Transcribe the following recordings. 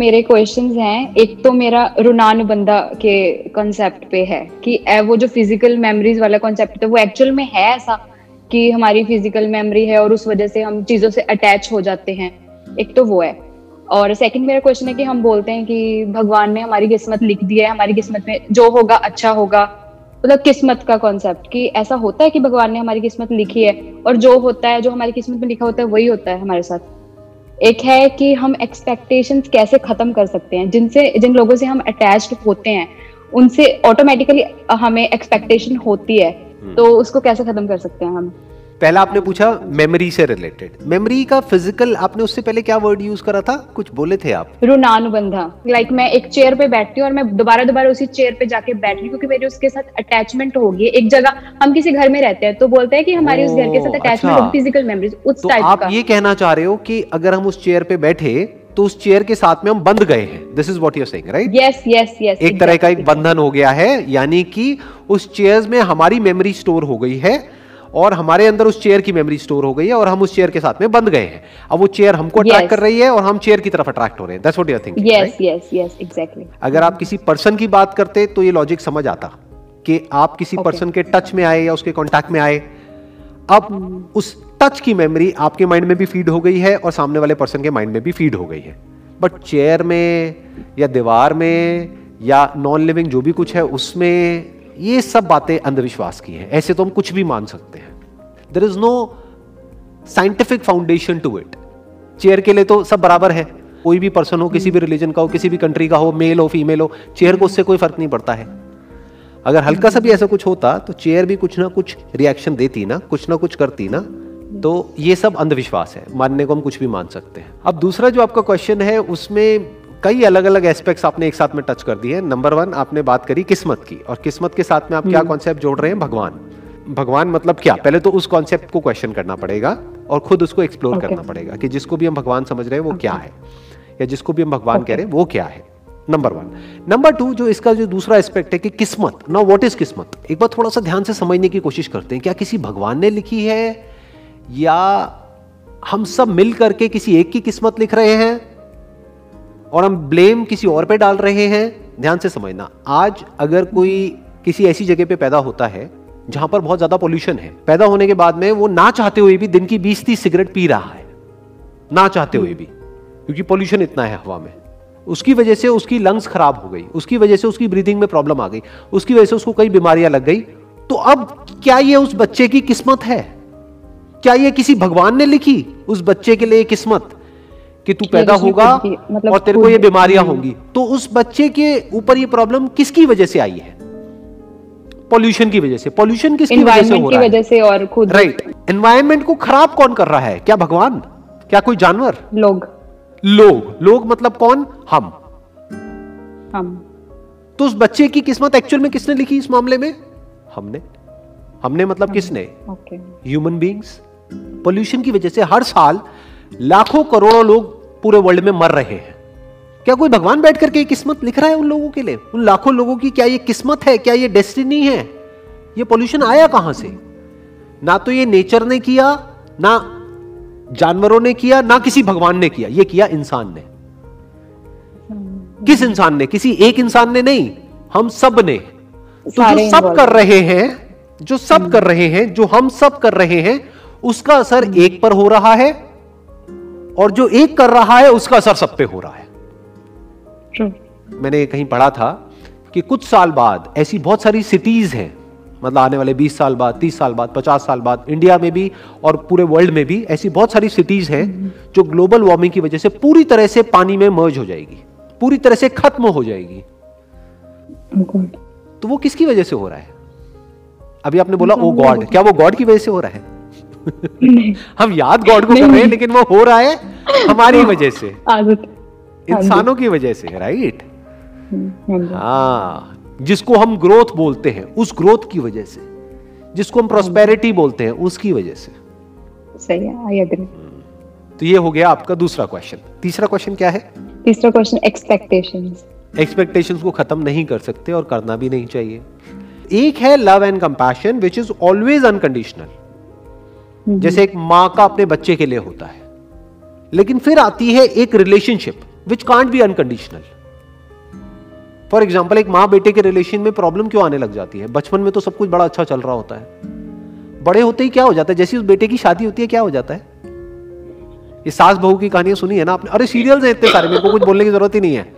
मेरे क्वेश्चंस हैं। एक तो मेरा रुनानुबंधा के कॉन्सेप्ट पे है कि वो जो फ़िज़िकल मेमोरीज वाला कॉन्सेप्ट है, वो एक्चुअल में है ऐसा कि हमारी फ़िज़िकल मेमोरी है और उस वजह से हम चीज़ों से अटैच हो जाते हैं। एक तो वो है। और सेकंड मेरा क्वेश्चन है कि हम बोलते हैं कि भगवान ने हमारी किस्मत लिख दी है, हमारी किस्मत में जो होगा अच्छा होगा। मतलब किस्मत का कॉन्सेप्ट कि ऐसा होता है कि भगवान ने हमारी किस्मत लिखी है और जो होता है, जो हमारी किस्मत में लिखा होता है, वही होता है हमारे साथ। एक है कि हम एक्सपेक्टेशंस कैसे खत्म कर सकते हैं? जिनसे जिन लोगों से हम अटैच होते हैं उनसे ऑटोमेटिकली हमें एक्सपेक्टेशन होती है। हम्म। तो उसको कैसे खत्म कर सकते हैं हम? पहला आपने पूछा मेमोरी से रिलेटेड मेमोरी का फ़िज़िकल आपने उससे पहले क्या वर्ड यूज़ करा था? कुछ बोले थे आप? ऋणानुबंधा. लाइक like मैं एक चेयर पे बैठती हूँ और मैं दोबारा दोबारा उसी चेयर पे जाके बैठ रही हूँ क्योंकि मेरी उसके साथ अटैचमेंट होगी. एक जगह हम किसी घर में रहते हैं तो बोलते हैं कि हमारी उस घर के साथ अटैचमेंट अच्छा। फ़िज़िकल मेमोरीज उस टाइप तो आप ये कहना चाह रहे हो कि अगर हम उस चेयर पे बैठे तो उस चेयर के साथ में हम बंध गए हैं. This is what you're saying right yes yes yes एक तरह का एक बंधन हो गया है यानी कि उस चेयर में हमारी मेमोरी स्टोर हो गई है और हमारे अंदर उस चेयर की मेमोरी स्टोर हो गई है और हम उस चेयर के साथ में बंद गए हैं अब वो चेयर हमको अट्रैक्ट yes. कर रही है और हम चेयर की तरफ़ अट्रैक्ट हो रहे हैं that's what you think yes yes yes exactly अगर आप किसी पर्सन की बात करते तो ये लॉजिक समझ आता कि आप किसी पर्सन okay. के टच में आए या उसके कांटेक्ट में आए अब hmm. उस टच की मेमोरी आपके माइंड में भी फ़ीड हो गई है और सामने वाले पर्सन के माइंड में भी फ़ीड हो गई है बट चेयर में या दीवार में या नॉन लिविंग जो भी कुछ है उसमें ये सब बातें अंधविश्वास की हैं। ऐसे तो हम कुछ भी मान सकते हैं। There is no scientific foundation to it chair के लिए तो सब बराबर है। कोई भी पर्सन हो, किसी भी रिलीजन का हो, किसी भी कंट्री का हो मेल हो फीमेल हो चेयर को उससे कोई फ़र्क नहीं पड़ता है। अगर हल्का सा भी ऐसा कुछ होता तो चेयर भी कुछ ना कुछ रिएक्शन देती ना, कुछ ना कुछ करती ना तो ये सब अंधविश्वास है। मानने को हम कुछ भी मान सकते हैं। अब दूसरा जो आपका क्वेश्चन है, उसमें कई अलग अलग एस्पेक्ट्स आपने एक साथ में टच कर दिए नंबर वन आपने बात करी किस्मत की। और किस्मत के साथ में आप क्या कॉन्सेप्ट हम्म। जोड़ रहे हैं? भगवान। भगवान मतलब क्या? पहले तो उस कॉन्सेप्ट को क्वेश्चन करना पड़ेगा और खुद उसको एक्सप्लोर okay. करना पड़ेगा कि जिसको भी हम भगवान समझ रहे हैं वो okay. क्या है? या जिसको भी हम भगवान okay. कह रहे हैं वो क्या है? नंबर वन नंबर टू जो इसका जो दूसरा एस्पेक्ट है कि किस्मत। ना व्हाट इज़ किस्मत? एक बार थोड़ा सा ध्यान से समझने की कोशिश करते हैं। क्या किसी भगवान ने लिखी है? या हम सब मिल करके किसी एक की किस्मत लिख रहे हैं? और हम ब्लेम किसी और पे डाल रहे हैं, ध्यान से समझना। आज अगर कोई किसी ऐसी जगह पे पैदा होता है, जहाँ पर बहुत ज़्यादा पोल्यूशन है, पैदा होने के बाद में वो ना चाहते हुए भी दिन की बीस तीस सिगरेट पी रहा है। ना चाहते हुए भी, क्योंकि पोल्यूशन इतना है हवा में। उसकी वजह से उसकी लंग्स खराब हो गई, उसकी वजह से उसकी ब्रीदिंग में प्रॉब्लम आ गई, उसकी वजह से उसको कई बीमारियाँ लग गई। तो अब क्या ये उस बच्चे की किस्मत है? क्या ये किसी भगवान ने लिखी, उस बच्चे के लिए किस्मत? कि तू पैदा होगा मतलब और तेरे को ये बीमारियाँ होंगी। तो उस बच्चे के ऊपर ये प्रॉब्लम किसकी वजह से आई है? पॉल्यूशन की वजह से। पॉल्यूशन किसकी वजह से हो रहा वजह से और खुद। राइट एनवायरमेंट को खराब कौन कर रहा है? क्या भगवान? क्या कोई जानवर? लोग। लोग। लोग मतलब कौन? हम। हम। तो उस बच्चे की किस्मत एक्चुअल में किसने लिखी इस मामले में? हमने। हमने मतलब किसने? ह्यूमन बींग्स पोल्यूशन की वजह से हर साल लाखों करोड़ों लोग पूरे वर्ल्ड में मर रहे हैं। क्या कोई भगवान बैठ करके किस्मत लिख रहा है उन लोगों के लिए? उन लाखों लोगों की क्या ये किस्मत है? क्या ये डेस्टिनी है? ये पोल्यूशन आया कहाँ से? ना तो ये नेचर ने किया ना जानवरों ने किया ना किसी भगवान ने किया। ये किया इंसान ने। किस इंसान ने? किसी एक इंसान ने नहीं हम सबने। तो जो सब कर रहे हैं जो सब कर रहे हैं जो हम सब कर रहे हैं उसका असर एक पर हो रहा है और जो एक कर रहा है उसका असर सब पे हो रहा है। मैंने कहीं पढ़ा था कि कुछ साल बाद ऐसी बहुत सारी सिटीज़ हैं मतलब आने वाले 20 साल बाद 30 साल बाद 50 साल बाद इंडिया में भी और पूरे वर्ल्ड में भी ऐसी बहुत सारी सिटीज़ हैं जो ग्लोबल वार्मिंग की वजह से पूरी तरह से पानी में मर्ज हो जाएगी पूरी तरह से खत्म हो जाएगी। तो वो किसकी वजह से हो रहा है? अभी आपने बोला ओ गॉड क्या वो गॉड की वजह से हो रहा है? हम याद गॉड को कर रहे हैं लेकिन वो हो रहा है हमारी वजह से। हाँ इंसानों की वजह से राइट हम्म, हाँ, हाँ जिसको हम ग्रोथ बोलते हैं उस ग्रोथ की वजह से। जिसको हम प्रोस्पेरिटी बोलते हैं उसकी वजह से। सही है आई हम्म। तो ये हो गया आपका दूसरा क्वेश्चन तीसरा क्वेश्चन क्या है? तीसरा क्वेश्चन एक्सपेक्टेशंस एक्सपेक्टेशंस को खत्म नहीं कर सकते और करना भी नहीं चाहिए। एक है love and compassion which is always unconditional जैसे एक माँ का अपने बच्चे के लिए होता है। लेकिन फिर आती है एक relationship which can't be unconditional for example एक माँ बेटे के रिलेशन में प्रॉब्लम क्यों आने लग जाती है? बचपन में तो सब कुछ बड़ा अच्छा चल रहा होता है। बड़े होते ही क्या हो जाता है? जैसे उस बेटे की शादी होती है, क्या हो जाता है? ये सास बहू की कहानियाँ सुनी है ना आपने? अरे सीरियल्स हैं इतने सारे, मेरे को कुछ बोलने की ज़रूरत ही नहीं है।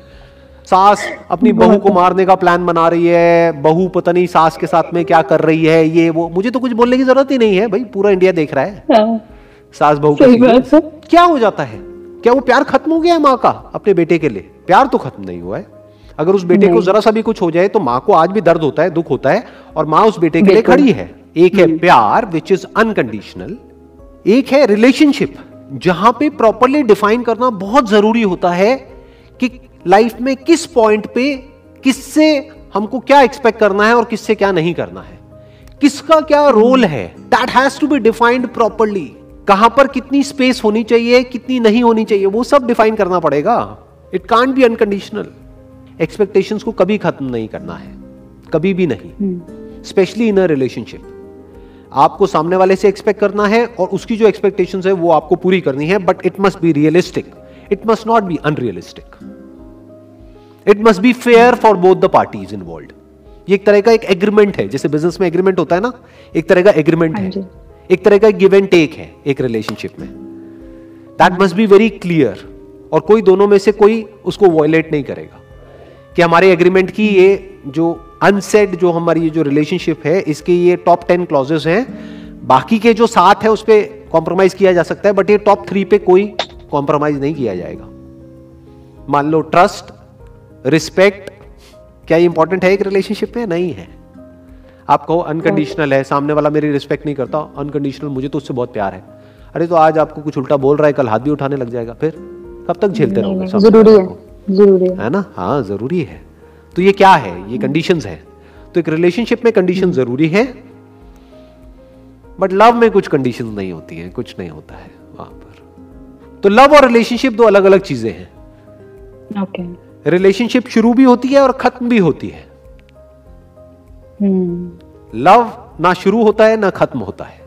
सास अपनी बहू को मारने का प्लान बना रही है बहू पता नहीं सास के साथ में क्या कर रही है ये वो मुझे तो कुछ बोलने की ज़रूरत ही नहीं है भाई पूरा इंडिया देख रहा है। हाँ। सास बहू का क्या हो जाता है? क्या वो प्यार खत्म हो गया है माँ का अपने बेटे के लिए? प्यार तो खत्म नहीं हुआ है। अगर उस बेटे को जरा सा भी कुछ हो जाए तो माँ को आज भी दर्द होता है दुख होता है और माँ उस बेटे के लिए खड़ी है। एक है हम्म। प्यार विच इज़ अनकंडीशनल एक है रिलेशनशिप जहाँ पे प्रॉपरली डिफाइन करना बहुत ज़रूरी होता है कि लाइफ में किस पॉइंट पे किससे हमको क्या एक्सपेक्ट करना है और किससे क्या नहीं करना है? किसका क्या रोल है? That has to be defined properly कहाँ पर कितनी स्पेस होनी चाहिए कितनी नहीं होनी चाहिए वो सब डिफाइन करना पड़ेगा। It can't be unconditional expectation को कभी खत्म नहीं करना है। कभी भी नहीं। स्पेशली इन अ रिलेशनशिप आपको सामने वाले से एक्सपेक्ट करना है और उसकी जो एक्सपेक्टेशन है वो आपको पूरी करनी है but it must be realistic it must not be unrealistic it must be fair for both the parties involve ये एक तरह का एक एग्रीमेंट है जैसे बिज़नेस में एग्रीमेंट होता है ना एक तरह का एग्रीमेंट है। हाँ एक तरह का गिव एंड टेक है एक रिलेशनशिप में। That must be very clear और कोई दोनों में से कोई उसको वॉयलेट नहीं करेगा। कि हमारे एग्रीमेंट की ये जो अनसेड जो हमारी जो रिलेशनशिप है इसके ये टॉप टेन क्लॉजेस हैं। बाकी के जो सात है उस पर कॉम्प्रोमाइज किया जा सकता है बट ये टॉप थ्री पे कोई कॉम्प्रोमाइज नहीं किया जाएगा। मान लो ट्रस्ट रिस्पेक्ट क्या इंपॉर्टेंट है एक रिलेशनशिप में? नहीं है। आप कहो अनकंडीशनल है सामने वाला मेरी रिस्पेक्ट नहीं करता अनकंडीशनल मुझे तो उससे बहुत प्यार है। अरे तो आज आपको कुछ उल्टा बोल रहा है कल हाथ भी उठाने लग जाएगा फिर कब तक झेलते रहोगे ज़रूरी है ज़रूरी है। ना? हाँ ज़रूरी है। तो ये क्या है? ये कंडीशन है। तो एक रिलेशनशिप में कंडीशन। ज़रूरी है बट लव में कुछ कंडीशन नहीं होती है कुछ नहीं होता है वहाँ पर। तो लव और रिलेशनशिप दो अलग अलग चीज़ें हैं। Okay okay. रिलेशनशिप शुरू भी होती है और खत्म भी होती है लव हम्म। ना शुरू होता है ना खत्म होता है